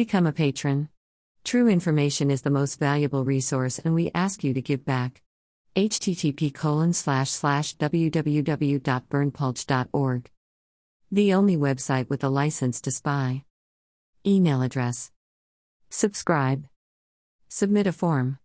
Become a patron. True information is the most valuable resource, and we ask you to give back. http colon slash slash www.berndpulch.org. The only website with a license to spy. Email address. Subscribe. Submit a form.